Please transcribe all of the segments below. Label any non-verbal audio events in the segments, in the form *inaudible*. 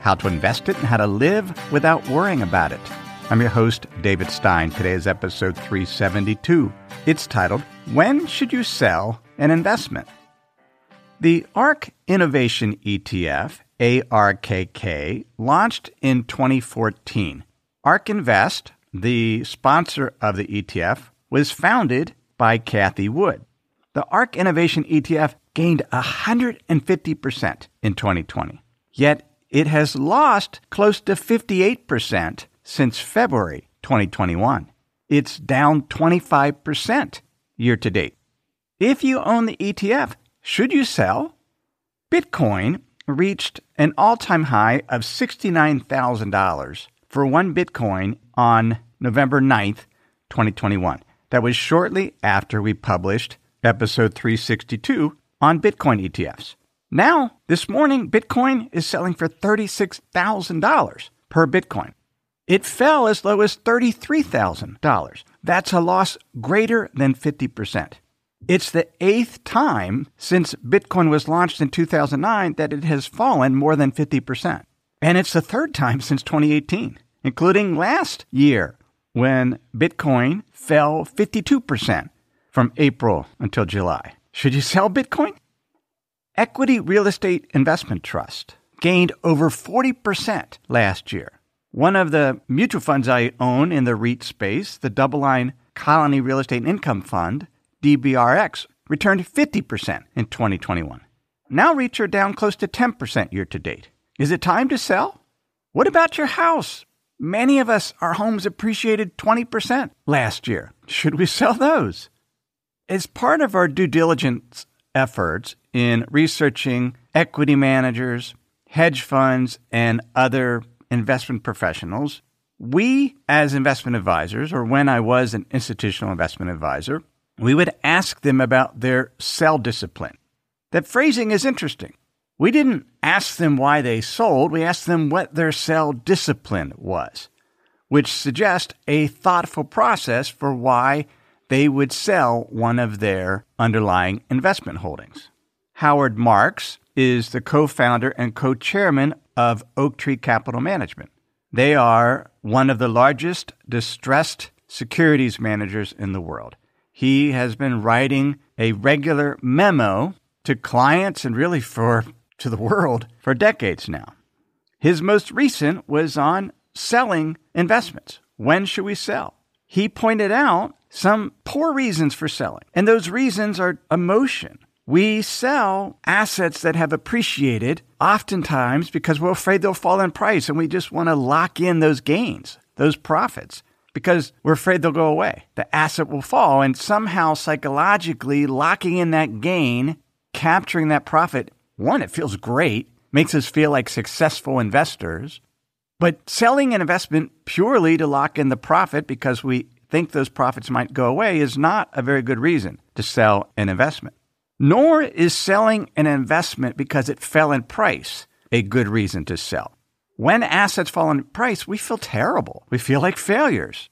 how to invest it, and how to live without worrying about it. I'm your host, David Stein. Today is episode 372. It's titled, When Should You Sell an Investment? The ARK Innovation ETF, ARKK, launched in 2014. ARK Invest, the sponsor of the ETF, was founded by Cathie Wood. The ARK Innovation ETF gained 150% in 2020, yet it has lost close to 58% since February 2021. It's down 25% year to date. If you own the ETF, should you sell? Bitcoin reached an all time high of $69,000 for one Bitcoin on November 9th, 2021. That was shortly after we published episode 362 on Bitcoin ETFs. Now, this morning, Bitcoin is selling for $36,000 per Bitcoin. It fell as low as $33,000. That's a loss greater than 50%. It's the eighth time since Bitcoin was launched in 2009 that it has fallen more than 50%. And it's the third time since 2018, including last year when Bitcoin fell 52% from April until July. Should you sell Bitcoin? Equity Real Estate Investment Trust gained over 40% last year. One of the mutual funds I own in the REIT space, the DoubleLine Colony Real Estate Income Fund, DBRX, returned 50% in 2021. Now REITs are down close to 10% year to date. Is it time to sell? What about your house? Many of us, our homes appreciated 20% last year. Should we sell those? As part of our due diligence efforts in researching equity managers, hedge funds, and other investment professionals, we, as investment advisors, or when I was an institutional investment advisor, we would ask them about their sell discipline. That phrasing is interesting. We didn't ask them why they sold, we asked them what their sell discipline was, which suggests a thoughtful process for why they would sell one of their underlying investment holdings. Howard Marks is the co founder and co chairman of Oaktree Capital Management. They are one of the largest distressed securities managers in the world. He has been writing a regular memo to clients and really for to the world for decades now. His most recent was on selling investments. When should we sell? He pointed out some poor reasons for selling, and those reasons are emotion. We sell assets that have appreciated oftentimes because we're afraid they'll fall in price and we just want to lock in those gains, those profits, because we're afraid they'll go away. The asset will fall, and somehow psychologically locking in that gain, capturing that profit, one, it feels great, makes us feel like successful investors. But selling an investment purely to lock in the profit because we think those profits might go away is not a very good reason to sell an investment. Nor is selling an investment because it fell in price a good reason to sell. When assets fall in price, we feel terrible. We feel like failures.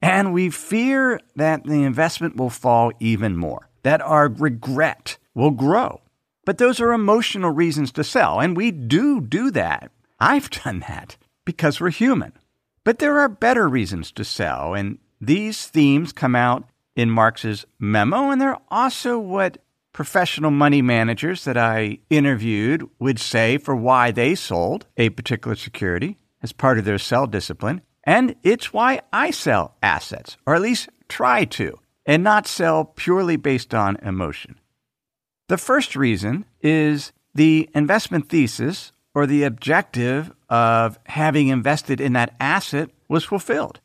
And we fear that the investment will fall even more, that our regret will grow. But those are emotional reasons to sell. And we do do that. I've *laughs* done that because we're human. But there are better reasons to sell. And these themes come out in Marks's memo. And they're also what professional money managers that I interviewed would say for why they sold a particular security as part of their sell discipline. And it's why I sell assets, or at least try to, and not sell purely based on emotion. The first reason is the investment thesis or the objective of having invested in that asset was fulfilled.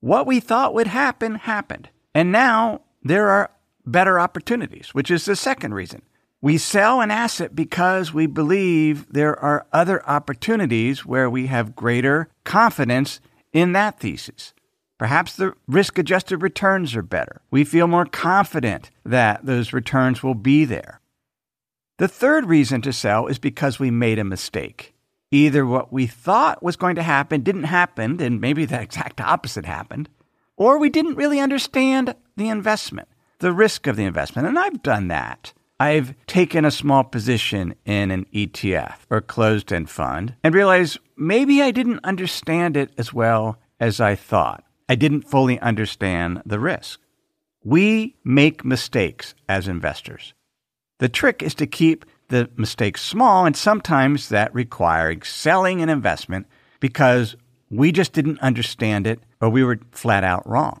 What we thought would happen happened. And now there are better opportunities, which is the second reason. We sell an asset because we believe there are other opportunities where we have greater confidence in that thesis. Perhaps the risk adjusted returns are better. We feel more confident that those returns will be there. The third reason to sell is because we made a mistake. Either what we thought was going to happen didn't happen, and maybe the *laughs* exact opposite happened, or we didn't really understand the investment, the risk of the investment. And I've done that. I've taken a small position in an ETF or closed end fund and realized maybe I didn't understand it as well as I thought. I didn't fully understand the risk. We make mistakes as investors. The trick is to keep the mistakes small, and sometimes that requires selling an investment because we just didn't understand it or we were flat out wrong.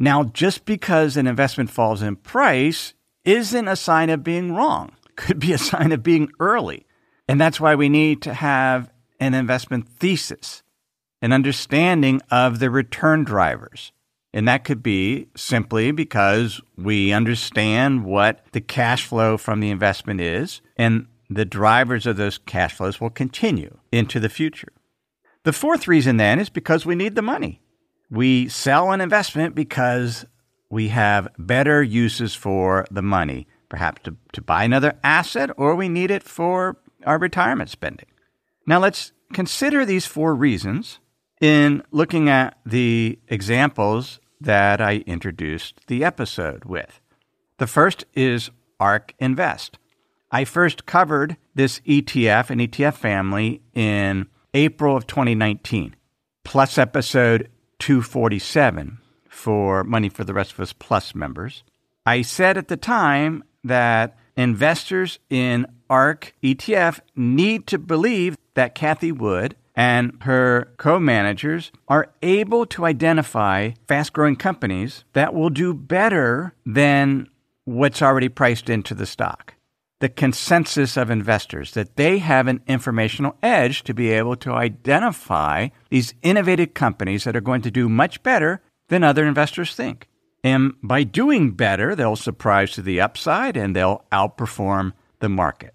Now, just because an investment falls in price isn't a sign of being wrong, *laughs* could be a sign of being early. And that's why we need to have an investment thesis, an understanding of the return drivers. And that could be simply because we understand what the cash flow from the investment is, and the drivers of those cash flows will continue into the future. The fourth reason then is because we need the money. We sell an investment because we have better uses for the money, perhaps to, to buy another asset, or we need it for our retirement spending. Now let's consider these four reasons in looking at the examples that I introduced the episode with. The first is ARK Invest. I first covered this ETF and ETF family in April of 2019, plus episode 247 for Money for the Rest of Us Plus members. I said at the time that investors in ARK ETF need to believe that Cathie Wood and her co managers are able to identify fast growing companies that will do better than what's already priced into the stock. The consensus of investors that they have an informational edge to be able to identify these innovative companies that are going to do much better than other investors think. And by doing better, they'll surprise to the upside and they'll outperform the market.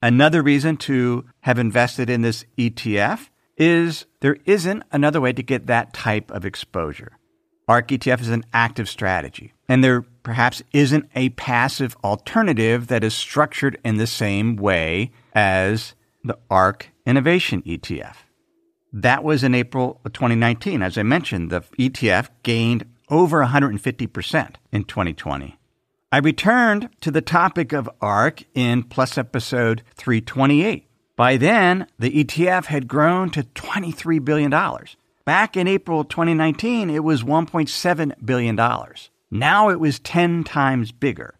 Another reason to have invested in this ETF is there isn't another way to get that type of exposure. ARK ETF is an active strategy, and there perhaps isn't a passive alternative that is structured in the same way as the ARK Innovation ETF. That was in April of 2019. As I mentioned, the ETF gained over 150% in 2020. I returned to the topic of ARK in Plus episode 328. By then, the ETF had grown to $23 billion. Back in April 2019, it was $1.7 billion. Now it was 10 times bigger.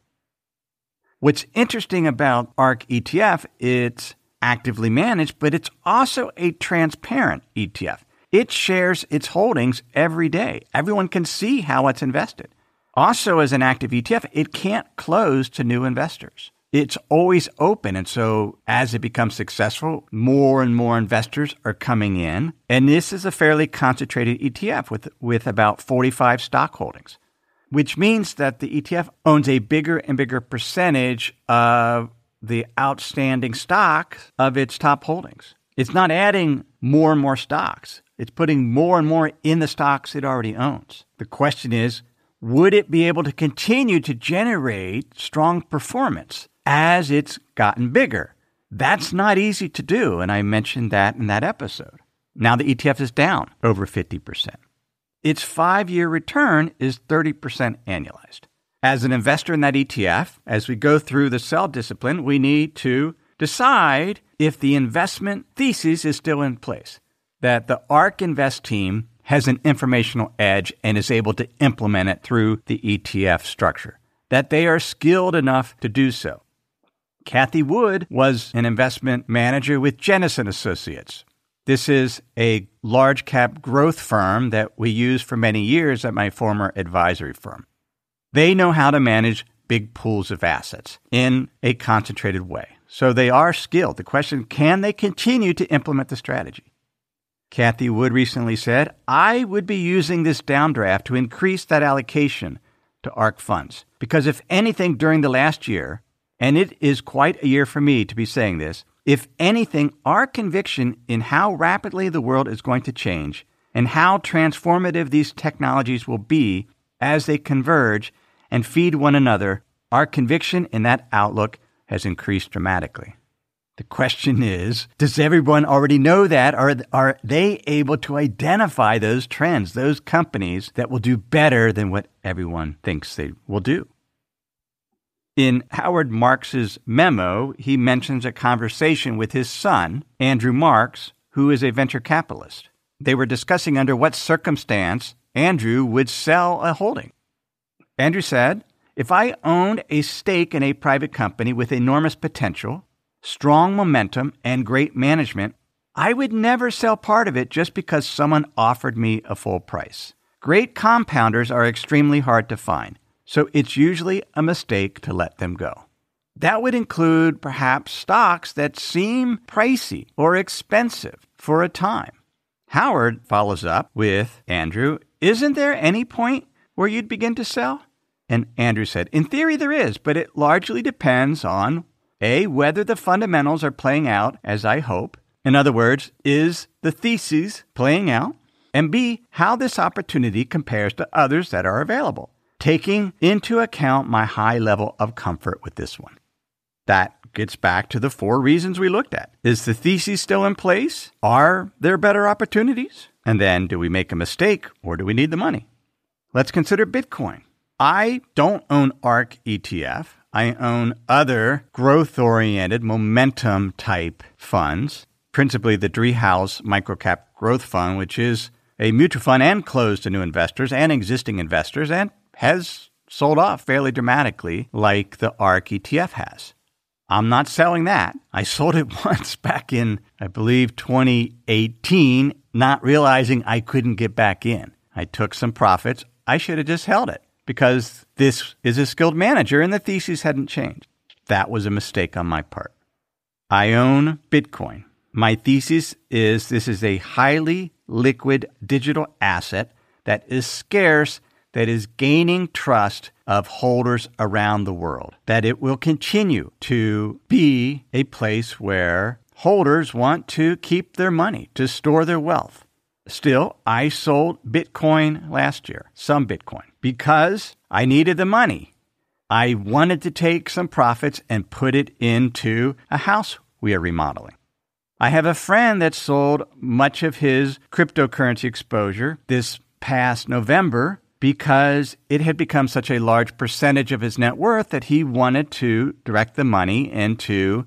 What's interesting about ARK ETF, it's actively managed, but it's also a transparent ETF. It shares its holdings every day. Everyone can see how it's invested. Also, as an active ETF, it can't close to new investors. It's always open. And so, as it becomes successful, more and more investors are coming in. And this is a fairly concentrated ETF with, with about 45 stock holdings, which means that the ETF owns a bigger and bigger percentage of the outstanding stocks of its top holdings. It's not adding more and more stocks. It's putting more and more in the stocks it already owns. The question is, would it be able to continue to generate strong performance as it's gotten bigger? That's not easy to do, and I mentioned that in that episode. Now the ETF is down over 50%. Its five year return is 30% annualized. As an investor in that ETF, as we go through the sell discipline, we need to decide if the investment thesis is still in place, that the ARK Invest team has an informational edge and is able to implement it through the ETF structure, that they are skilled enough to do so. Cathie Wood was an investment manager with Jennison Associates. This is a large cap growth firm that we used for many years at my former advisory firm. They know how to manage big pools of assets in a concentrated way. So they are skilled. The question can they continue to implement the strategy? Cathie Wood recently said, I would be using this downdraft to increase that allocation to ARK funds. Because if anything during the last year, and it is quite a year for me to be saying this, if anything, our conviction in how rapidly the world is going to change and how transformative these technologies will be as they converge and feed one another, our conviction in that outlook has increased dramatically. The question is Does everyone already know that? Are, are they able to identify those trends, those companies that will do better than what everyone thinks they will do? In Howard Marks's memo, he mentions a conversation with his son, Andrew Marks, who is a venture capitalist. They were discussing under what circumstance Andrew would sell a holding. Andrew said, If I owned a stake in a private company with enormous potential, strong momentum, and great management, I would never sell part of it just because someone offered me a full price. Great compounders are extremely hard to find, so it's usually a mistake to let them go. That would include perhaps stocks that seem pricey or expensive for a time. Howard follows up with Andrew, Isn't there any point where you'd begin to sell? And Andrew said, In theory, there is, but it largely depends on a, whether the fundamentals are playing out as I hope. In other words, is the thesis playing out? And B, how this opportunity compares to others that are available, taking into account my high level of comfort with this one. That gets back to the four reasons we looked at. Is the thesis still in place? Are there better opportunities? And then, do we make a mistake or do we need the money? Let's consider Bitcoin. I don't own ARK ETF. I own other growth oriented momentum type funds, principally the Driehaus Microcap Growth Fund, which is a mutual fund and closed to new investors and existing investors and has sold off fairly dramatically like the ARK ETF has. I'm not selling that. I sold it *laughs* once back in, I believe, 2018, not realizing I couldn't get back in. I took some profits. I should have just held it because this is a skilled manager and the thesis hadn't changed. That was a mistake on my part. I own Bitcoin. My thesis is this is a highly liquid digital asset that is scarce, that is gaining trust of holders around the world, that it will continue to be a place where holders want to keep their money, to store their wealth. Still, I sold Bitcoin last year, some Bitcoin, because I needed the money. I wanted to take some profits and put it into a house we are remodeling. I have a friend that sold much of his cryptocurrency exposure this past November because it had become such a large percentage of his net worth that he wanted to direct the money into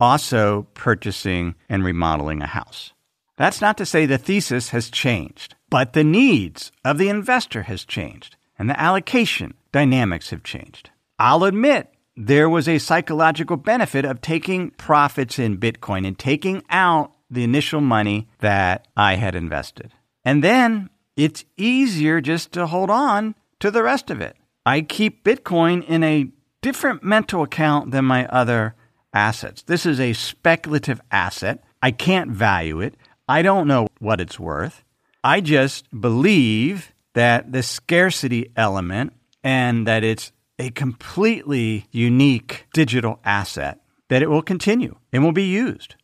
also purchasing and remodeling a house. That's not to say the thesis has changed, but the needs of the investor has changed and the allocation dynamics have changed. I'll admit there was a psychological benefit of taking profits in Bitcoin and taking out the initial money that I had invested. And then it's easier just to hold on to the rest of it. I keep Bitcoin in a different mental account than my other assets. This is a speculative asset. I can't value it. I don't know what it's worth. I just believe that the scarcity element and that it's a completely unique digital asset, that it will continue and will be used.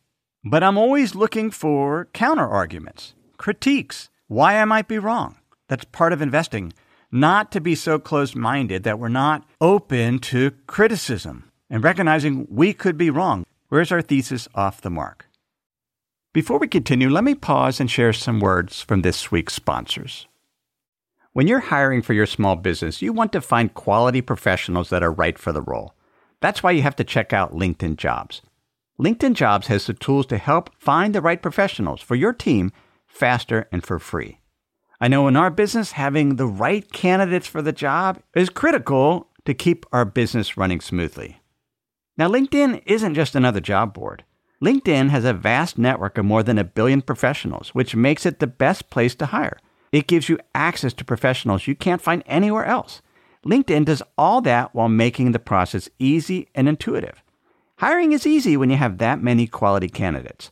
But I'm always looking for counter arguments, critiques, why I might be wrong. That's part of investing, not to be so closed minded that we're not open to criticism and recognizing we could be wrong. Where's our thesis off the mark? Before we continue, let me pause and share some words from this week's sponsors. When you're hiring for your small business, you want to find quality professionals that are right for the role. That's why you have to check out LinkedIn Jobs. LinkedIn Jobs has the tools to help find the right professionals for your team faster and for free. I know in our business, having the right candidates for the job is critical to keep our business running smoothly. Now, LinkedIn isn't just another job board. LinkedIn has a vast network of more than a billion professionals, which makes it the best place to hire. It gives you access to professionals you can't find anywhere else. LinkedIn does all that while making the process easy and intuitive. Hiring is easy when you have that many quality candidates.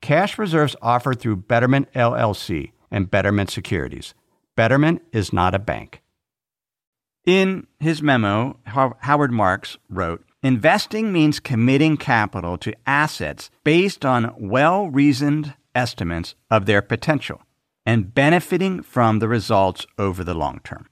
Cash reserves offered through Betterment LLC and Betterment Securities. Betterment is not a bank. In his memo, Howard Marks wrote Investing means committing capital to assets based on well reasoned estimates of their potential and benefiting from the results over the long term.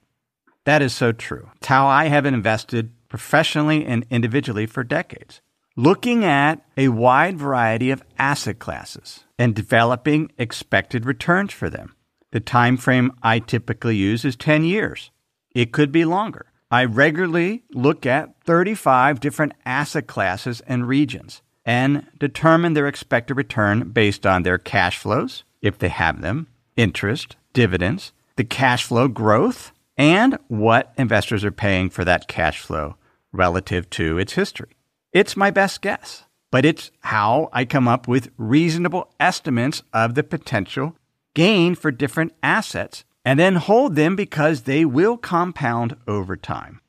That is so true. It's how I have invested professionally and individually for decades, looking at a wide variety of asset classes and developing expected returns for them. The time frame I typically use is 10 years. It could be longer. I regularly look at 35 different asset classes and regions and determine their expected return based on their cash flows, if they have them, interest, dividends, the cash flow growth, and what investors are paying for that cash flow relative to its history. It's my best guess, but it's how I come up with reasonable estimates of the potential gain for different assets and then hold them because they will compound over time.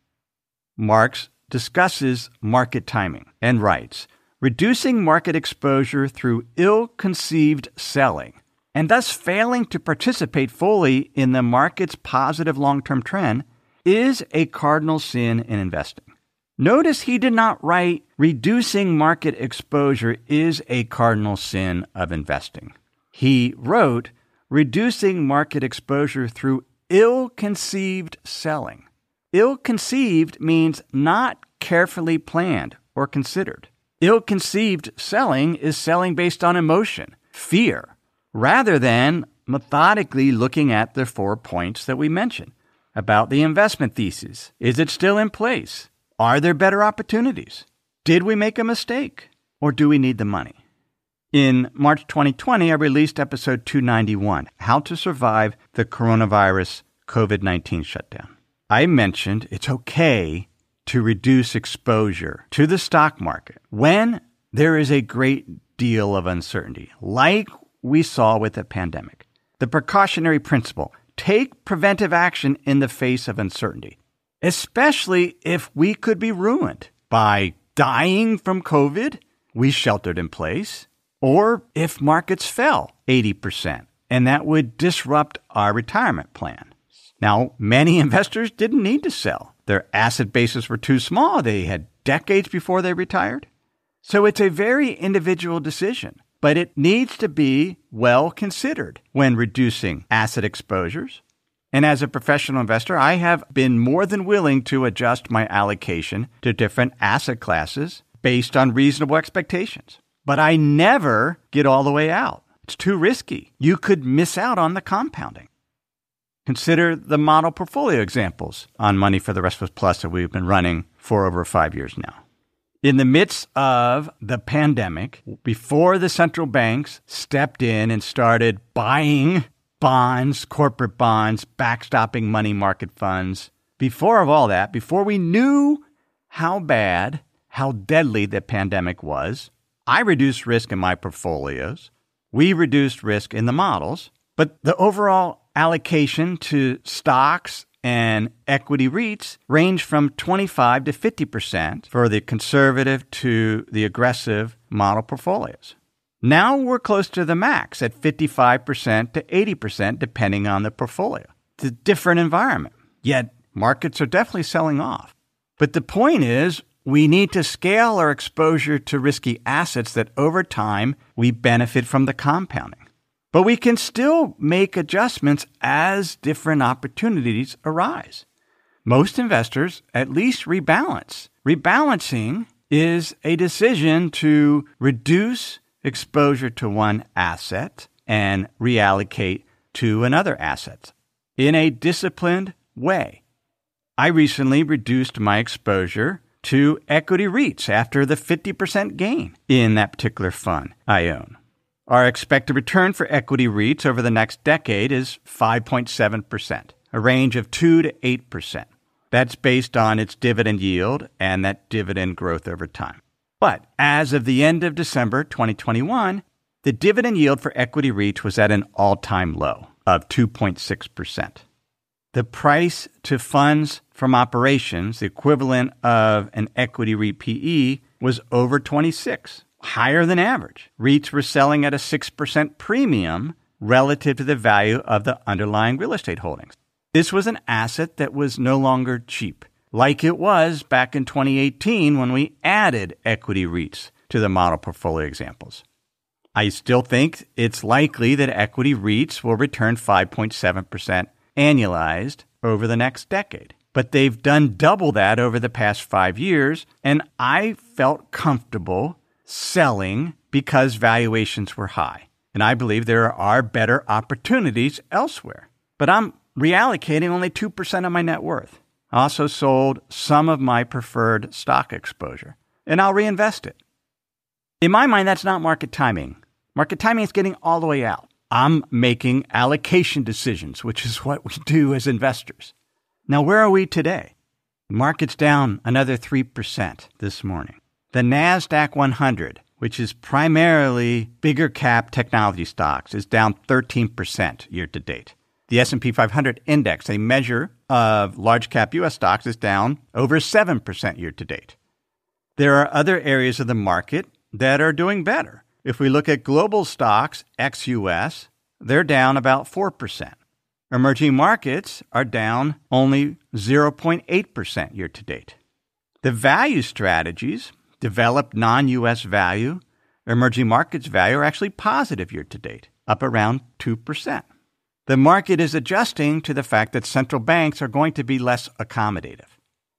Marks discusses market timing and writes, reducing market exposure through ill conceived selling and thus failing to participate fully in the market's positive long term trend is a cardinal sin in investing. Notice he did not write reducing market exposure is a cardinal sin of investing. He wrote reducing market exposure through ill conceived selling. Ill conceived means not carefully planned or considered. Ill conceived selling is selling based on emotion, fear, rather than methodically looking at the four points that we mentioned about the investment thesis. Is it still in place? Are there better opportunities? Did we make a mistake? Or do we need the money? In March 2020, I released episode 291 How to Survive the Coronavirus COVID 19 Shutdown. I mentioned it's okay to reduce exposure to the stock market when there is a great deal of uncertainty, like we saw with the pandemic. The precautionary principle take preventive action in the face of uncertainty, especially if we could be ruined by dying from COVID, we sheltered in place, or if markets fell 80%, and that would disrupt our retirement plan. Now, many investors didn't need to sell. Their asset bases were too small. They had decades before they retired. So it's a very individual decision but it needs to be well considered when reducing asset exposures. And as a professional investor, I have been more than willing to adjust my allocation to different asset classes based on reasonable expectations. But I never get all the way out. It's too risky. You could miss out on the compounding. Consider the model portfolio examples on Money for the Rest of Us Plus that we've been running for over five years now in the midst of the pandemic, before the central banks stepped in and started buying bonds, corporate bonds, backstopping money market funds, before of all that, before we knew how bad, how deadly the pandemic was, I reduced risk in my portfolios. We reduced risk in the models, but the overall allocation to stocks and equity REITs range from 25 to 50% for the conservative to the aggressive model portfolios. Now we're close to the max at 55% to 80%, depending on the portfolio. It's a different environment, yet markets are definitely selling off. But the point is, we need to scale our exposure to risky assets that over time we benefit from the compounding. But we can still make adjustments as different opportunities arise. Most investors at least rebalance. Rebalancing is a decision to reduce exposure to one asset and reallocate to another asset in a disciplined way. I recently reduced my exposure to equity REITs after the 50% gain in that particular fund I own. Our expected return for equity REITs over the next decade is 5.7%, a range of 2 to 8%. That's based on its dividend yield and that dividend growth over time. But as of the end of December 2021, the dividend yield for equity REITs was at an all time low of 2.6%. The price to funds from operations, the equivalent of an equity REIT PE, was over 26 higher than average. REITs were selling at a 6% premium relative to the value of the underlying real estate holdings. This was an asset that was no longer cheap, like it was back in 2018 when we added equity REITs to the model portfolio examples. I still think it's likely that equity REITs will return 5.7% annualized over the next decade. But they've done double that over the past five years, and I felt comfortable selling because valuations were high. And I believe there are better opportunities elsewhere. But I'm reallocating only 2% of my net worth. I also sold some of my preferred stock exposure, and I'll reinvest it. In my mind, that's not market timing. Market timing is getting all the way out. I'm making allocation decisions, which is what we do as investors. Now, where are we today? The market's down another 3% this morning. The NASDAQ 100, which is primarily bigger cap technology stocks, is down 13% year to date. The S&P 500 index, a measure of large cap US stocks, is down over 7% year to date. There are other areas of the market that are doing better. If we look at global stocks ex US, they're down about 4%. Emerging markets are down only 0.8% year to date. The value strategies, developed non US value, emerging markets value are actually positive year to date, up around 2%. The market is adjusting to the fact that central banks are going to be less accommodative.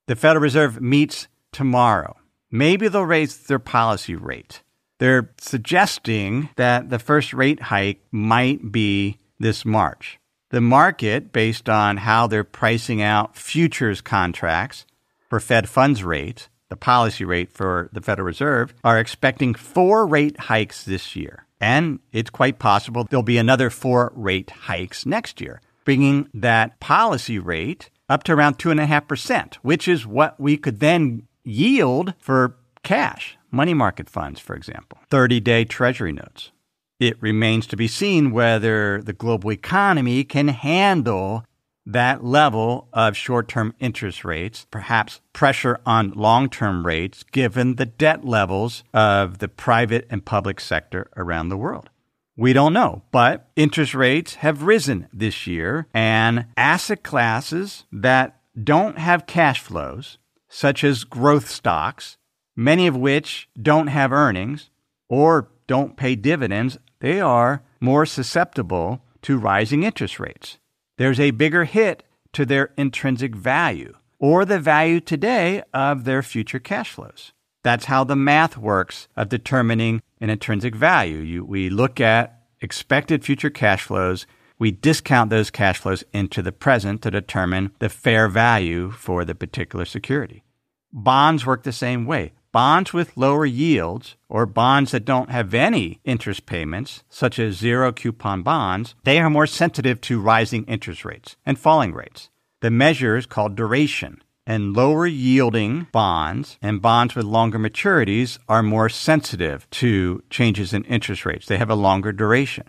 The Federal Reserve meets tomorrow. Maybe they'll raise their policy rate. They're suggesting that the first rate hike might be this March. The market, based on how they're pricing out futures contracts for Fed funds rate, the policy rate for the Federal Reserve, are expecting four rate hikes this year. And it's quite possible there'll be another four rate hikes next year, bringing that policy rate up to around 2.5%, which is what we could then yield for cash, money market funds, for example, 30 day treasury notes. It remains to be seen whether the global economy can handle that level of short term interest rates, perhaps pressure on long term rates, given the debt levels of the private and public sector around the world. We don't know, but interest rates have risen this year, and asset classes that don't have cash flows, such as growth stocks, many of which don't have earnings or don't pay dividends, they are more susceptible to rising interest rates there's a bigger hit to their intrinsic value or the value today of their future cash flows. That's how the math works of determining an intrinsic value. You, we look at expected future cash flows, we discount those cash flows into the present to determine the fair value for the particular security. Bonds work the same way. Bonds with lower yields or bonds that don't have any interest payments, such as zero coupon bonds, they are more sensitive to rising interest rates and falling rates. The measure is called duration. And lower yielding bonds and bonds with longer maturities are more sensitive to changes in interest rates. They have a longer duration.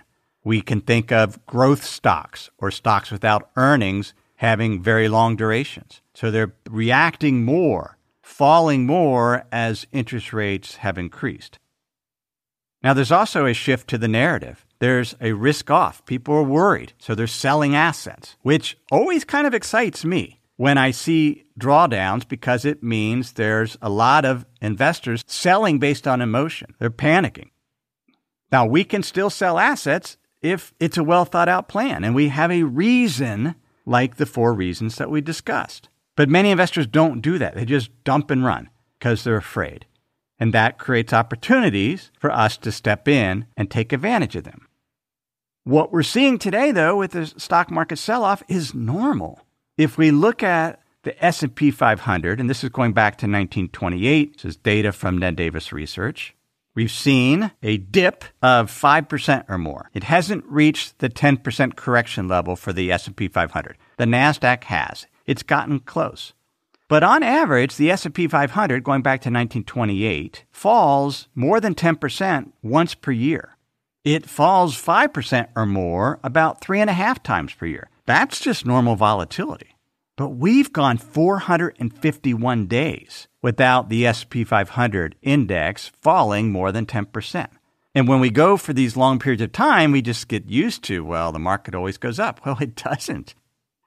We can think of growth stocks or stocks without earnings having very long durations. So they're reacting more, falling more as interest rates have increased. Now, there's also a shift to the narrative. There's a risk off. People are worried, so they're selling assets, which always kind of excites me when I see drawdowns because it means there's a lot of investors selling based on emotion. They're panicking. Now, we can still sell assets if it's a well thought out plan and we have a reason like the four reasons that we discussed. But many investors don't do that. They just dump and run because they're afraid. And that creates opportunities for us to step in and take advantage of them. What we're seeing today though with the stock market sell-off is normal. If we look at the S&P 500 and this is going back to 1928, this is data from Ned Davis Research, We've seen a dip of 5% or more. It hasn't reached the 10% correction level for the S&P 500. The Nasdaq has. It's gotten close. But on average, the S&P 500 going back to 1928 falls more than 10% once per year. It falls 5% or more about three and a half times per year. That's just normal volatility. But we've gone 451 days without the S&P 500 index falling more than 10%. And when we go for these long periods of time, we just get used to, well, the market always goes up. *laughs* Well, it doesn't.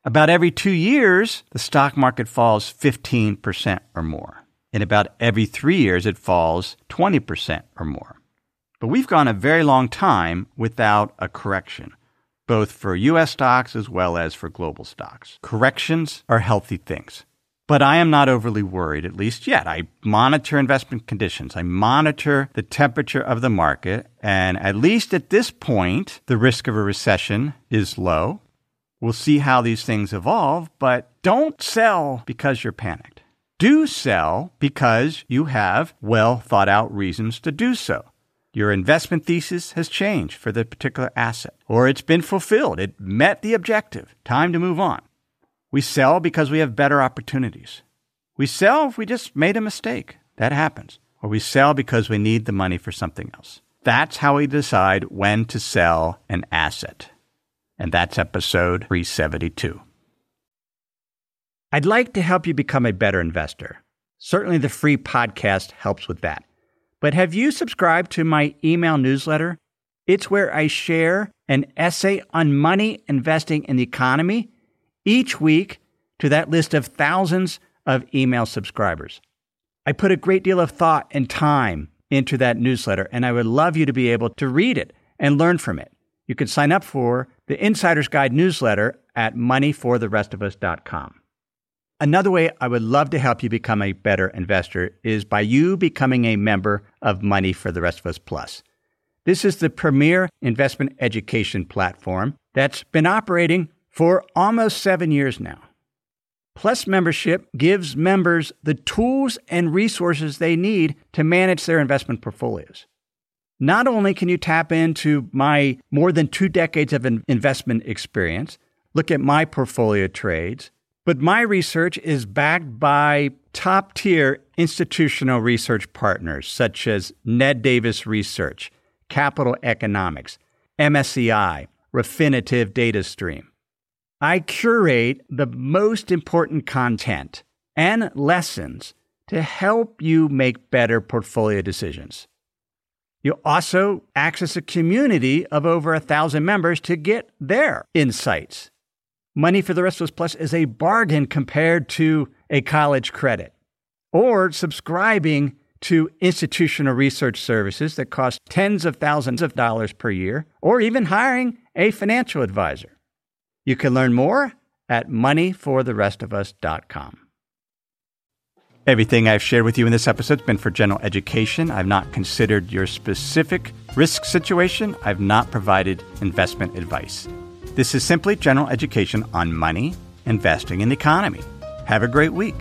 About every two years, the stock market falls 15% or more. In about every three years, it falls 20% or more. But we've gone a very long time without a correction both for US stocks as well as for global stocks. Corrections are healthy things. But I am not overly worried, at least yet. I monitor investment conditions. I monitor the temperature of the market. And at least at this point, the risk of a recession is low. We'll see how these things evolve, but don't sell because you're panicked. Do sell because you have well thought out reasons to do so. Your investment thesis has changed for the particular asset, or it's been fulfilled. It met the objective. Time to move on. We sell because we have better opportunities. We sell if we just made a mistake. That happens. Or we sell because we need the money for something else. That's how we decide when to sell an asset. And that's episode 372. I'd like to help you become a better investor. Certainly, the free podcast helps with that. But have you subscribed to my email newsletter? It's where I share an essay on money, investing, in the economy each week to that list of thousands of email subscribers. I put a great deal of thought and time into that newsletter, and I would love you to be able to read it and learn from it. You can sign up for the Insider's Guide newsletter at moneyfortherestofus.com. Another way I would love to help you become a better investor is by you becoming a member of Money for the Rest of Us Plus. This is the premier investment education platform that's been operating for almost seven years now. Plus membership gives members the tools and resources they need to manage their investment portfolios. Not only can you tap into my more than two decades of investment experience, look at my portfolio trades, but my research is backed by top tier institutional research partners such as Ned Davis Research, Capital Economics, MSCI, Refinitiv Data Stream. I curate the most important content and lessons to help you make better portfolio decisions. You'll also access a community of over a thousand members to get their insights Money for the Rest of Us Plus is a bargain compared to a college credit or subscribing to institutional research services that cost tens of thousands of dollars per year, or even hiring a financial advisor. You can learn more at moneyfortherestofus.com. Everything I've shared with you in this episode has been for general education. I've not considered your specific risk situation. I've not provided investment advice. This is simply general education on money, investing, and the economy. Have a great week.